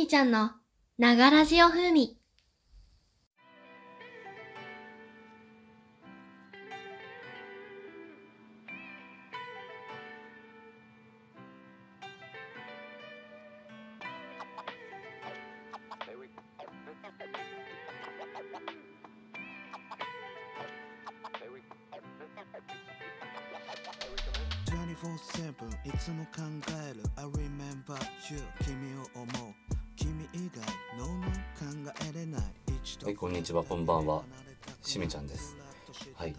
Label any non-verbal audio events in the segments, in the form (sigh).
みちゃんのながらジオ風味。24-7いつも考える。I remember you 君を思う。君以外の考えれないはい、こんにちは、こんばんは。しめちゃんです。はい、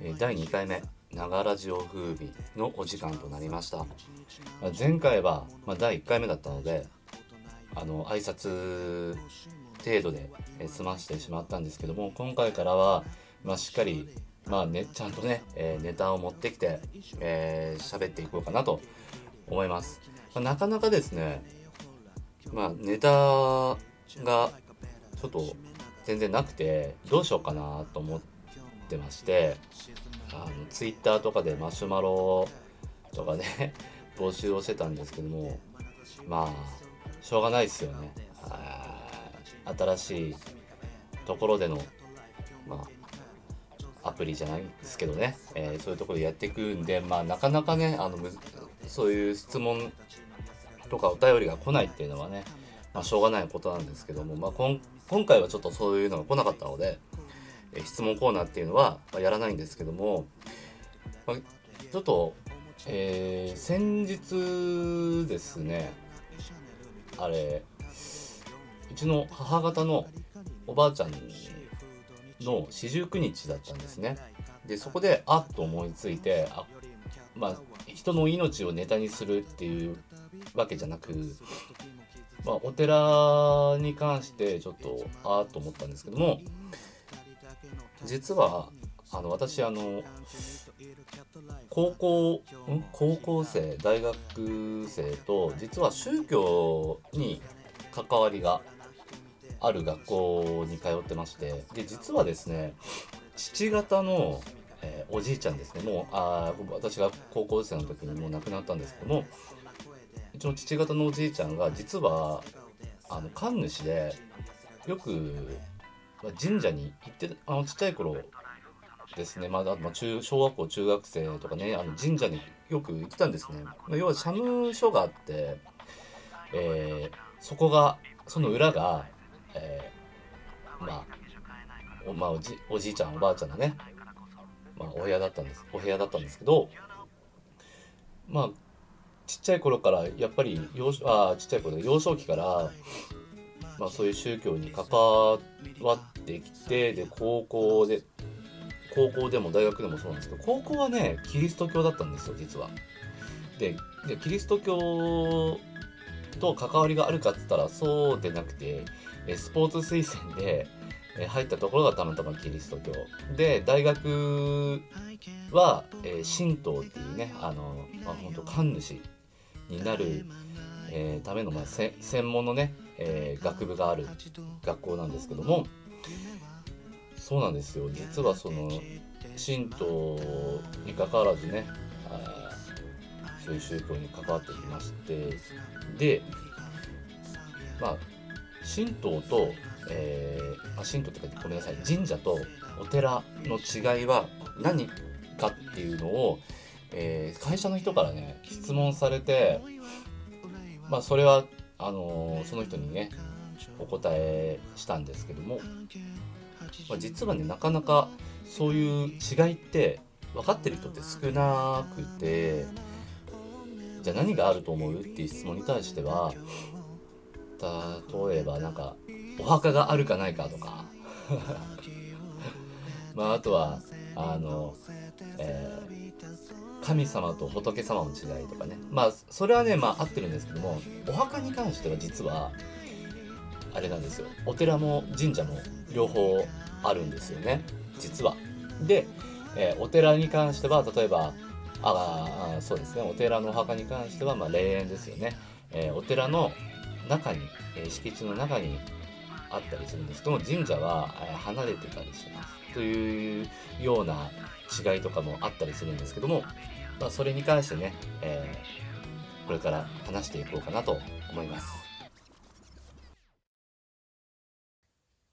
えー第2回目、ながらジオ風味のお時間となりました。ま前回は、まあ、第1回目だったので、あの、挨拶程度で、えー済ましてしまったんですけども、今回からは、まあ、しっかり、まあね、ちゃんとね、えーネタを持ってきて、えー喋っていこうかなと思います。まあなかなかですね、まあ、ネタがちょっと全然なくてどうしようかなと思ってましてあのツイッターとかでマシュマロとかで (laughs) 募集をしてたんですけどもまあしょうがないですよね。新しいところでのまあアプリじゃないですけどね、えーそういうところでやっていくんでまあなかなかねあのむそういう質問とかお便りが来ないっていうのはね、まあ、しょうがないことなんですけども、まあ、こん今回はちょっとそういうのが来なかったので、え質問コーナーっていうのは、ま、やらないんですけども、まあ、ちょっと、えー先日ですねあれうちの母方のおばあちゃんの四十九日だったんですね。でそこであっと思いついてあまあ人の命をネタにするっていうわけじゃなく、まあ、お寺に関してちょっとああと思ったんですけども実はあの私あの高校ん？高校生大学生と実は宗教に関わりがある学校に通ってましてで実はですね父方の、おじいちゃんですねもうあ私が高校生の時にもう亡くなったんですけどもうちの父方のおじいちゃんが実はあの神主でよく神社に行ってあのちっちゃい頃ですねまだ、まあ、中小学校中学生とかねあの神社によく行ってたんですね。ま要は社務所があって、えーそこがその裏が、えーまあお,、まあ、おじおじいちゃんおばあちゃんのね、まあ、お部屋だったんですお部屋だったんですけどまあちっちゃい頃からやっぱり幼あちっちゃい頃で幼少期から、まあ、そういう宗教に関わってきてで高校で高校でも大学でもそうなんですけど高校はねキリスト教だったんですよ実は。ででキリスト教と関わりがあるかっつったらそうでなくてスポーツ推薦でえ入ったところがたまたまキリスト教。で大学は、え神道っていうねあの、まあ、本当神主になる、えーための、まあ、せ専門のね、えー学部がある学校なんですけどもそうなんですよ。実はその神道に関わらずねそういう宗教に関わってきましてでまあ神道と、えーあ神道ってごめんなさい。神社とお寺の違いは何かっていうのを、えー会社の人からね質問されてまあそれはあのーその人にねお答えしたんですけども、まあ、実はねなかなかそういう違いって分かってる人って少なくてじゃあ何があると思うっていう質問に対しては例えばなんかお墓があるかないかとか。(laughs) まああとはあの、えー神様と仏様の違いとかね。まあそれはねまあ合ってるんですけどもお墓に関しては実はあれなんですよ。お寺も神社も両方あるんですよね。実は。で、えーお寺に関しては例えばああそうですね。お寺のお墓に関してはまあ霊園ですよね、えーお寺の中に、えー敷地の中にあったりするんですけども神社は、えー離れてたりしますというような違いとかもあったりするんですけども、まあ、それに関してね、えーこれから話していこうかなと思います。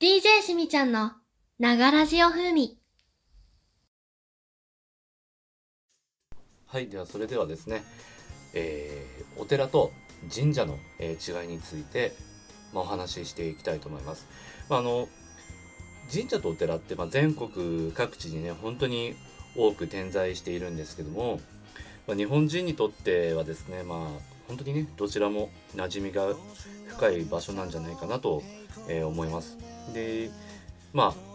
DJ しみちゃんのながらじお風味。はい、ではそれではですね、えーお寺と神社の、えー違いについて、まあ、お話ししていきたいと思います。まあ、あの神社とお寺って、まあ、全国各地にね本当に多く点在しているんですけども、まあ、日本人にとってはですねまあ本当にねどちらも馴染みが深い場所なんじゃないかなと、えー思います。でまあ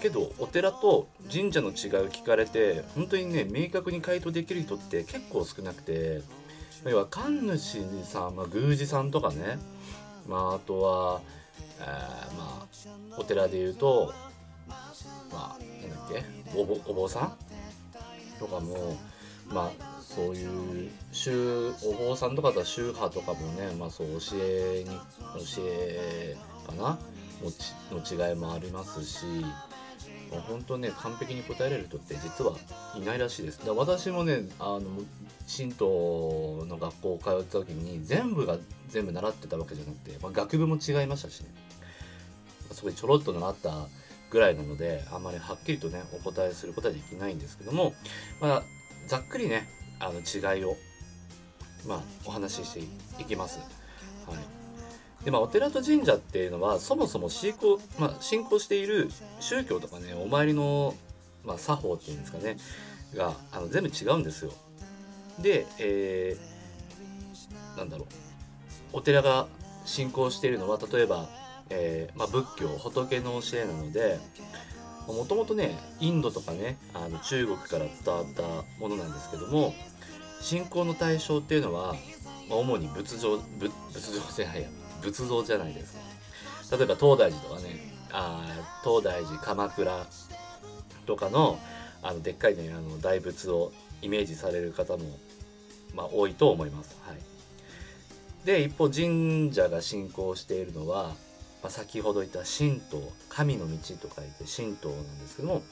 けどお寺と神社の違いを聞かれて本当にね明確に回答できる人って結構少なくて要は神主さん、まあ、宮司さんとかね、まあ、あとは、えーまあ、お寺で言うとまあなんだっけお坊お坊さん？とかもまあそういう宗お坊さんとかだったら宗派とかもね、まあ、そう教えに教えかな？のちの違いもありますしまあ本当ね完璧に答えられる人って実はいないらしいです。だ私もねあの神道の学校を通った時に全部が全部習ってたわけじゃなくて、まあ、学部も違いましたしねそこでちょろっと習ったぐらいなのであんまりはっきりとねお答えすることはできないんですけども、まあ、ざっくりねあの違いを、まあ、お話ししていきます。はいでまあ、お寺と神社っていうのはそもそも信仰,、まあ、信仰している宗教とかねお参りの、まあ、作法っていうんですかねがあの全部違うんですよ。で、えーなんだろうお寺が信仰しているのは例えば、えーまあ、仏教仏の教えなのでもともとねインドとかねあの中国から伝わったものなんですけども信仰の対象っていうのは、まあ、主に仏像仏仏像じゃないや仏像じゃないですか例えば東大寺とかねあ東大寺鎌倉とかのあのでっかいねあの大仏をイメージされる方も、まあ、多いと思います。はい、で一方神社が信仰しているのは、まあ、先ほど言った神道神の道と書いて神道なんですけども、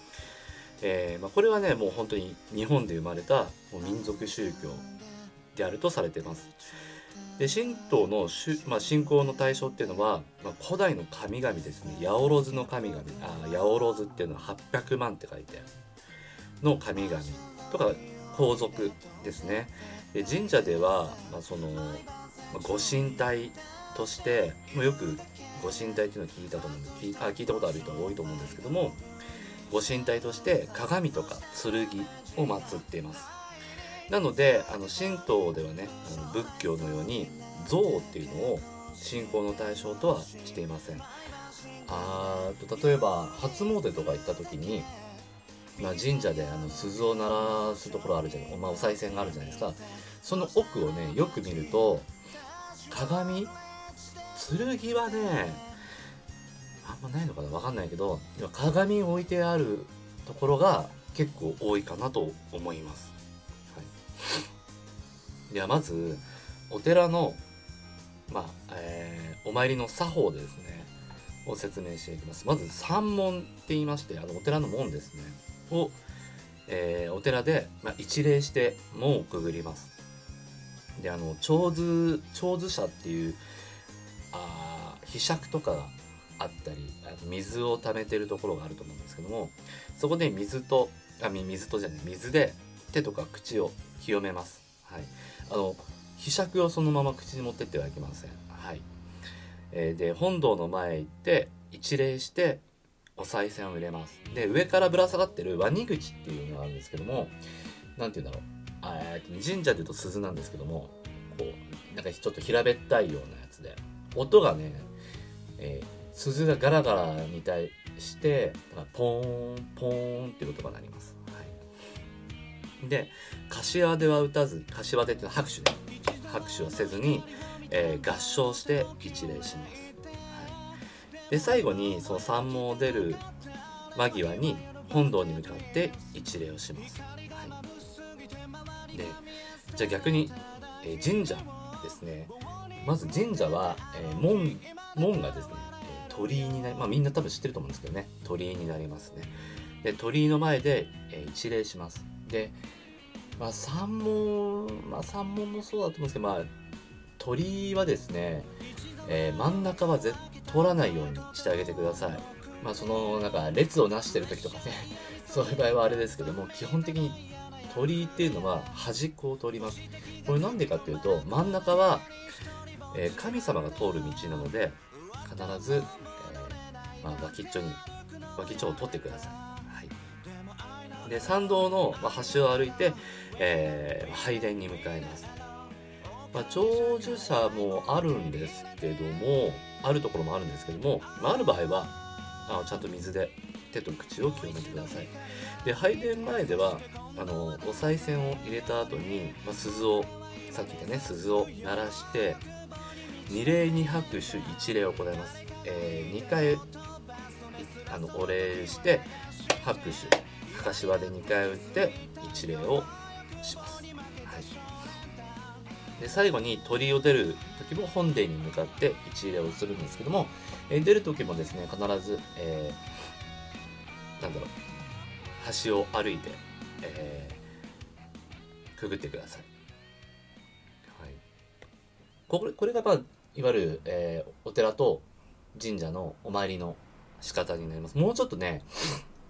えーまあ、これはねもう本当に日本で生まれたもう民族宗教であるとされてます。で神道のしゅ、まあ、信仰の対象っていうのは、まあ、古代の神々ですね。八百万の神々。あ八百万っていうのは800万って書いてあるの神々とか皇族ですね。で神社では、まあ、その、まあ、ご神体としてもうよくご神体っていうのを聞いたと思うんで聞あ聞いたことある人が多いと思うんですけどもご神体として鏡とか剣を祀っています。なのであの神道ではねあの仏教のように像っていうのを信仰の対象とはしていません。あと例えば初詣とか行った時に、まあ、神社であの鈴を鳴らすところあるじゃない、まあ、お賽銭があるじゃないですか。その奥をねよく見ると鏡剣はねあんまないのかなわかんないけど今鏡置いてあるところが結構多いかなと思います、ではまずお寺のまあ、えーお参りの作法ですねを説明していきます。まず三門って言いましてあのお寺の門ですね。を、えーお寺で、まあ、一礼して門をくぐります。であの長図長図社っていうあ秘釈とかがあったりあの水を溜めてるところがあると思うんですけどもそこで水とあみ水とじゃない水で手とか口を清めます。はい。あの秘釈をそのまま口に持ってってはいけません。はい、えーで本堂の前へ行って一礼してお賽銭を入れます。で上からぶら下がってるワニ口っていうのがあるんですけどもなんて言うんだろう。あ神社でいうと鈴なんですけどもこうなんかちょっと平べったいようなやつで音がね、えー鈴がガラガラに対してポーンポーンっていう音が鳴ります、で柏手は打たず柏手っていうのは拍手で拍手はせずに、えー合唱して一礼します、はい、で最後にその山門を出る間際に本堂に向かって一礼をします、はい、でじゃあ逆に、えー神社ですね。まず神社は、えー門門がですね、え鳥居になりまあみんな多分知ってると思うんですけどね。鳥居になりますね。で鳥居の前で、えー一礼します。でまあ三門まあ三門もそうだと思うんですけどまあ鳥居はですね、えー真ん中は絶通らないようにしてあげてください。まあそのなんか列をなしてる時とかね (laughs) そういう場合はあれですけども基本的に鳥居っていうのは端っこを通ります。これなんでかっていうと真ん中は、えー神様が通る道なので必ず、えーまあ、脇っちょに脇っちょを取ってくださ、い、で参道の、まあ、端を歩いて、えー拝殿に向かいます。まあ、長寿者もあるんですけどもあるところもあるんですけども、まあ、ある場合はあちゃんと水で手と口を清めてください。で拝殿前ではあのお賽銭を入れた後に、まあ、鈴をさっき言ったね鈴を鳴らして二礼二拍手一礼を行います、え2回あのお礼して拍手。かかし輪で2回打って一礼をします、はい。で最後に鳥居を出る時も本殿に向かって一礼をするんですけども、えー出る時もですね必ず、えーなんだろう橋を歩いて、えーくぐってください、はい、これこれが、まあ、いわゆる、えーお寺と神社のお参りの仕方になります。もうちょっとね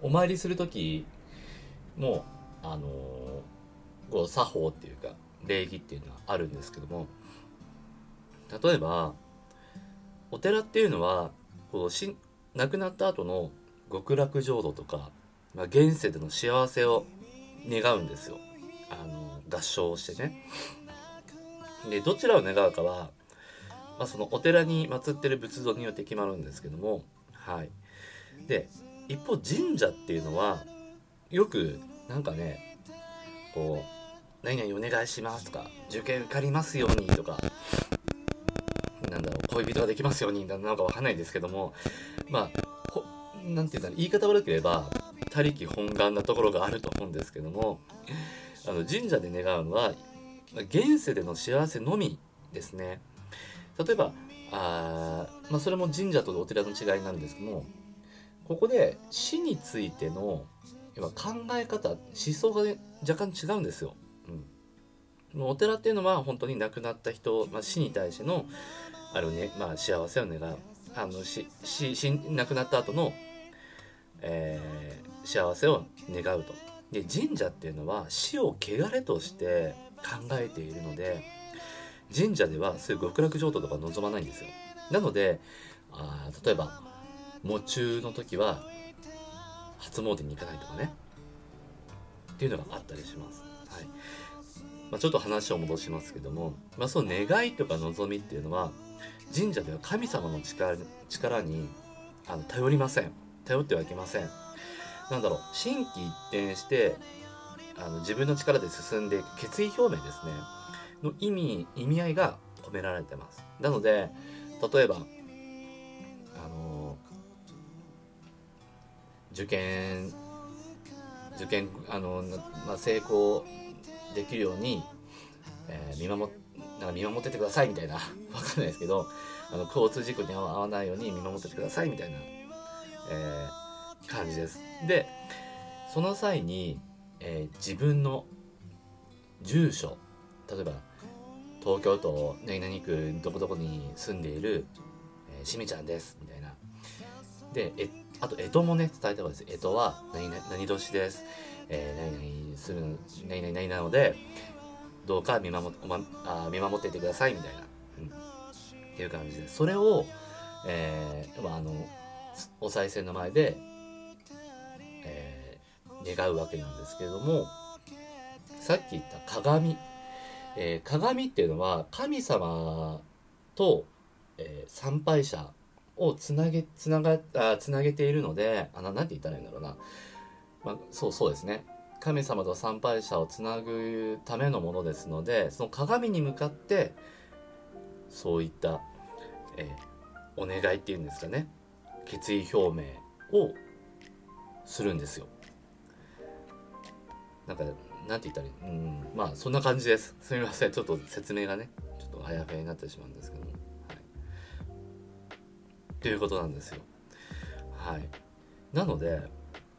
お参りする時もあのこう作法っていうか礼儀っていうのはあるんですけども例えばお寺っていうのはこうし亡くなった後の極楽浄土とか、まあ、現世での幸せを願うんですよ。あの合唱をしてね。でどちらを願うかは、まあ、そのお寺に祀ってる仏像によって決まるんですけどもはい。で一方神社っていうのはよくなんかねこう何々お願いしますとか、受験受かりますようにとか、なんだろう、恋人ができますようになのかわかんないですけども、まあ、ほなていうんだろう、言い方悪ければ、他力本願なところがあると思うんですけども、あの神社で願うのは、現世での幸せのみですね。例えば、あまあ、それも神社とお寺の違いなんですけども、ここで死についての要は考え方、思想が、ね、若干違うんですよ。うん、お寺っていうのは本当に亡くなった人、まあ、死に対してのある、ねまあ、幸せを願うあの死死死亡くなった後の、えー幸せを願うと。で神社っていうのは死を汚れとして考えているので神社ではそういう極楽浄土とか望まないんですよ。なのであ例えば喪中の時は初詣に行かないとかね。っていうのがあったりします。はい。まあ、ちょっと話を戻しますけども、まあ、その願いとか望みっていうのは神社では神様の力力にあの頼りません。頼ってはいけません。なんだろう心機一転してあの自分の力で進んでいく決意表明ですね。の意味意味合いが込められてます。なので例えば受験受験あの、まあ、成功できるように、えー見守っなんか見守っててくださいみたいな (laughs) わかんないですけどあの交通事故に遭わないように見守っててくださいみたいな、えー感じです。でその際に、えー自分の住所例えば東京都何々区どこどこに住んでいる、えーしみちゃんですみたいな。でえあと干支もね伝えた方がいいです。干支は何々何年です、えー何々する何々何々なのでどうか見守おまあ見守っていてくださいみたいな、うん、っていう感じで。それを、えーまあ、あのお賽銭の前で、えー願うわけなんですけれどもさっき言った鏡、えー鏡っていうのは神様と、えー参拝者をつなげつながあつなげているのであななんて言ったらいいんだろうな、まあ、そうそうですね。神様と参拝者をつなぐためのものですのでその鏡に向かってそういった、えーお願いっていうんですかね。決意表明をするんですよ。なんかなんて言ったらいい？うんまあそんな感じです。すみません。ちょっと説明がねちょっとあやふやになってしまうんですけども。はいということなんですよ。はい。なので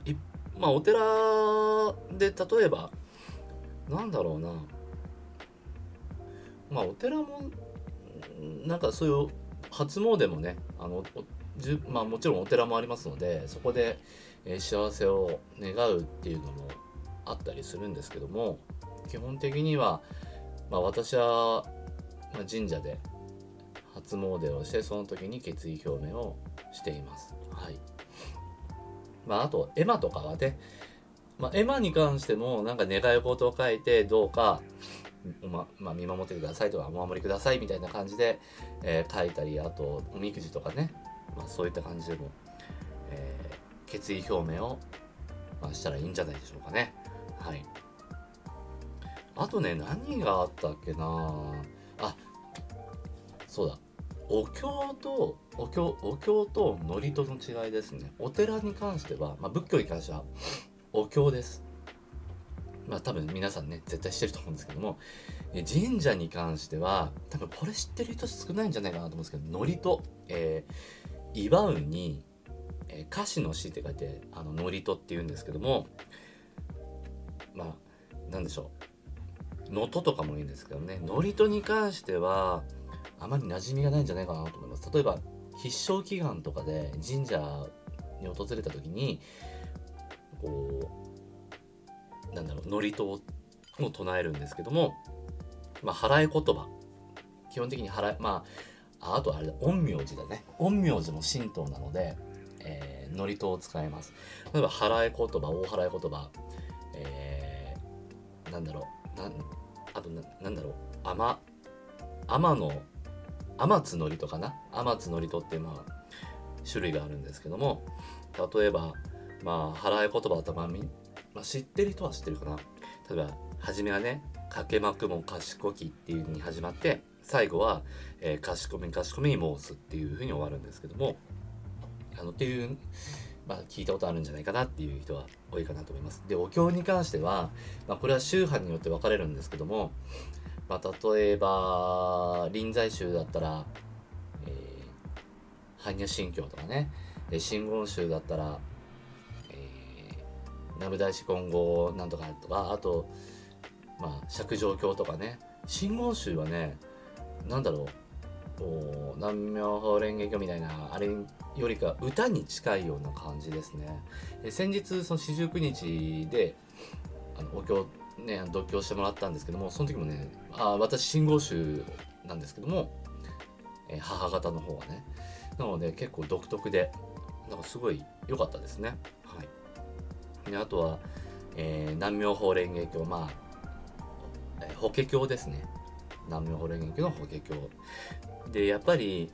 いまあお寺で例えばなんだろうな。まあお寺もなんかそういう初詣もねあのじゅ、まあ、もちろんお寺もありますのでそこで、え、幸せを願うっていうのもあったりするんですけども基本的には、まあ、私は、まあ、神社で初詣をしてその時に決意表明をしています。はい。まあ、あと絵馬とかはね、まあ、絵馬に関してもなんか願い事を書いてどうかままあ、見守ってくださいとかお守りくださいみたいな感じで、えー、書いたりあとおみくじとかね、まあ、そういった感じでも、えー、決意表明を、ま、したらいいんじゃないでしょうかね。はい。あとね何があったっけなあそうだ。お経とお経お経と祝詞の違いですね。お寺に関しては、まあ、仏教に関してはお経です。まあ多分皆さんね、絶対知ってると思うんですけども、神社に関しては、多分これ知ってる人少ないんじゃないかなと思うんですけど、祝詞、えー、祝うに、え、歌詞の詩って書いて、あの、祝詞って言うんですけども、まあ、なんでしょう。能登とかもいいんですけどね、祝詞に関しては、あまり馴染みがないんじゃないかなと思います。例えば、必勝祈願とかで神社に訪れた時に、こう、なんだろう、祝詞を唱えるんですけども、まあ、払い言葉。基本的に払い、まあ、あとあれだ、陰陽師だね。陰陽師も神道なので、えー、祝詞を使います。例えば、払い言葉、大払い言葉、えー、なんだろう、なん、あとな、なんだろう、天、天の、天津祝詞かな？天津祝詞って、まあ、種類があるんですけども、例えば、まあ、払い言葉とか、まあ、知ってる人は知ってるかな？例えば、初めはね、かけまくも賢きっていう風に始まって、最後は、えー、賢め賢めに申すっていう風に終わるんですけども、あの、っていう、まあ、聞いたことあるんじゃないかなっていう人は多いかなと思います。で、お経に関しては、まあ、これは宗派によって分かれるんですけども、まあ、例えば、臨済宗だったら、えー、般若心経とかね、真言宗だったら、南無大師金剛なんとかとかあとまあ釈上経とかね。真言宗はねなんだろう。南無法蓮華経みたいなあれよりか歌に近いような感じですね。で先日その四十九日であのお経ね読経してもらったんですけどもその時もねあ私真言宗なんですけども、え母方の方はねなので結構独特でなんかすごい良かったですねはいであとは、えー、南明法蓮華経、まあ、えー、法華経ですね。南明法蓮華経の法華経。で、やっぱり、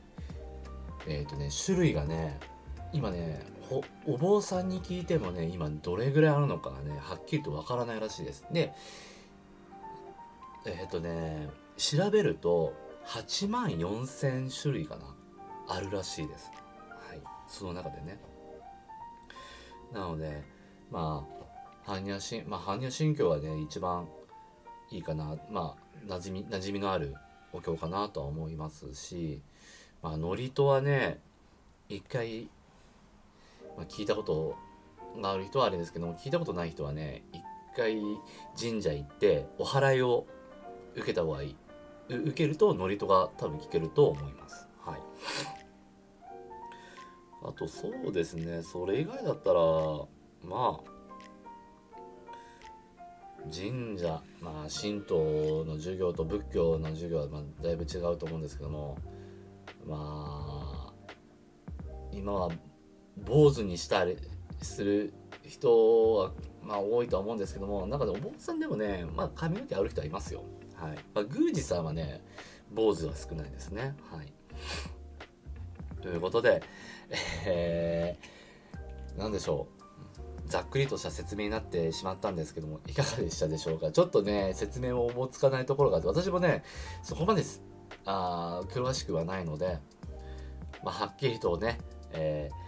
えっ、ー、とね、種類がね、今ねお、お坊さんに聞いてもね、今どれぐらいあるのかがね、はっきりとわからないらしいです。で、えっ、ー、とね、調べると、8万4千種類かな、あるらしいです。はい。その中でね。なので、まあ、般若心、まあ、般若心経はね、一番いいかな、まあ、馴染み、馴染みのあるお経かなとは思いますし、まあ、祝詞はね、一回、まあ、聞いたことがある人はあれですけども、聞いたことない人はね、一回神社行って、お祓いを受けた方がいい。受けると、祝詞が多分聞けると思います。はい。あと、そうですね、それ以外だったら、まあ神社まあ神道の授業と仏教の授業はまあだいぶ違うと思うんですけどもまあ今は坊主にしたりする人はまあ多いとは思うんですけども中でお坊さんでもねまあ髪の毛ある人はいますよ。はい、まあ、宮司さんはね坊主は少ないですね。はい。ということでえー、何でしょう。ざっくりとした説明になってしまったんですけども、いかがでしたでしょうか。ちょっとね、説明を思いつかないところがあって、私もね、そこまであ詳しくはないので、まあ、はっきりとね、えー、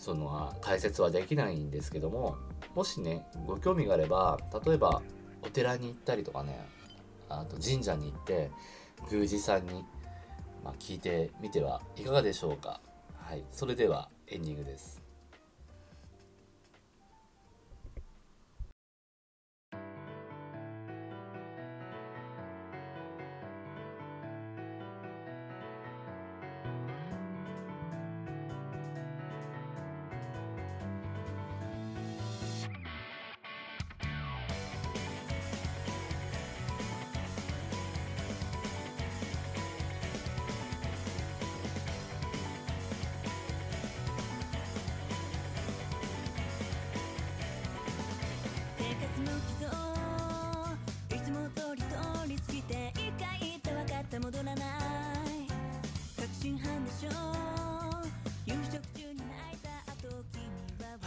その解説はできないんですけども、もしね、ご興味があれば、例えばお寺に行ったりとかね、あと神社に行って、宮司さんに、まあ、聞いてみてはいかがでしょうか。はい。それではエンディングです。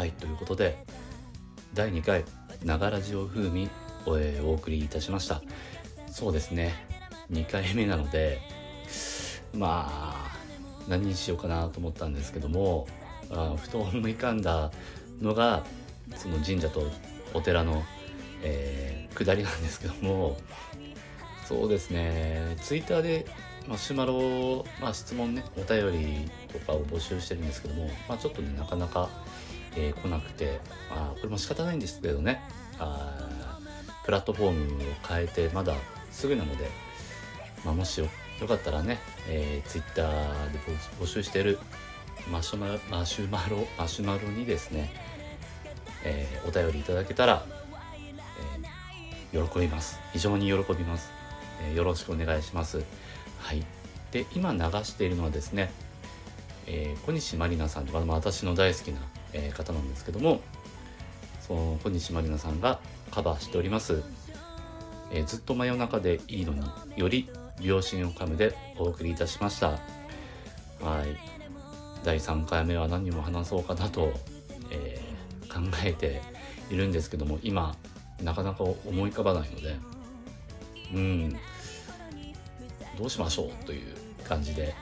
はいということで第2回「ながらじお風味」を、お送りいたしました。そうですね。2回目なのでまあ何にしようかなと思ったんですけどもあふと思い浮かんだのがその神社とお寺の、えー下りなんですけどもそうですね。ツイッターでマシュマロ、まあ、質問ねお便りとかを募集してるんですけども、まあ、ちょっとねなかなか、えー来なくて、あ、これも仕方ないんですけどね。あプラットフォームを変えてまだすぐなので、まあ、もしよよかったらね、えー、ツイッターで募集してるマシュママシュマロマシュマロにですね、えーお便りいただけたら、えー喜びます。非常に喜びます、えーよろしくお願いします。はい。で今流しているのはですね、えー小西まりなさんとか、まあ、私の大好きな、えー方なんですけどもその小西まりなさんがカバーしております「えーずっと真夜中でいいのにより秒針を噛む」でお送りいたしました。はい。第3回目は何を話そうかなと、えー考えているんですけども今なかなか思い浮かばないのでうん。どうしましょうという感じで、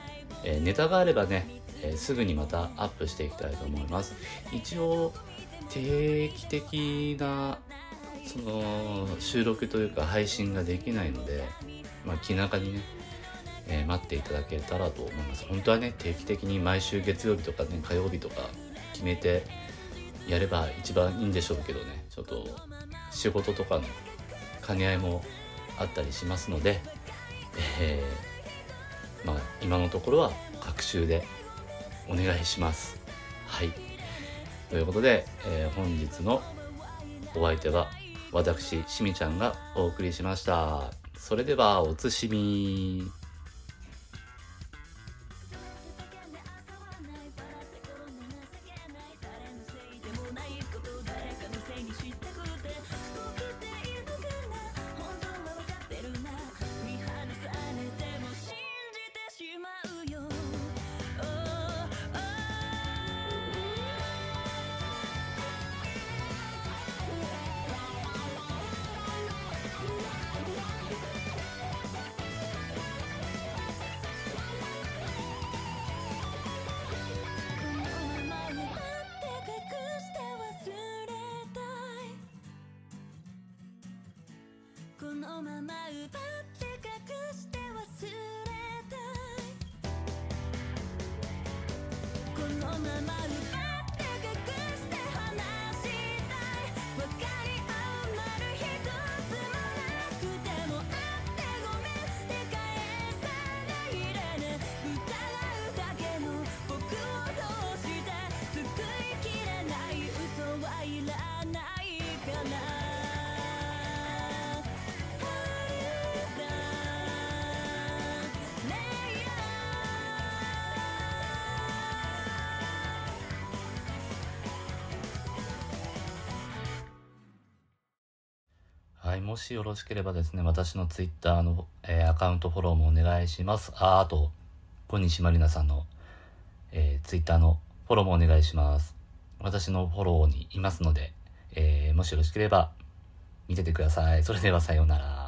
えーネタがあればね、えーすぐにまたアップしていきたいと思います。一応定期的なその収録というか配信ができないので、まあ、気長にね、えー待っていただけたらと思います。本当はね定期的に毎週月曜日とかね火曜日とか決めてやれば一番いいんでしょうけどね。ちょっと仕事とかの兼ね合いもあったりしますので、えーまあ今のところは各週でお願いします。はい。ということで、えー本日のお相手は私しみちゃんがお送りしました。それではおつしみ。このはい、もしよろしければですね、私のツイッターの、えーアカウントフォローもお願いします。あ、あと、小西まりなさんの、えツイッターのフォローもお願いします。私のフォローにいますので、えーもしよろしければ見ててください。それではさようなら。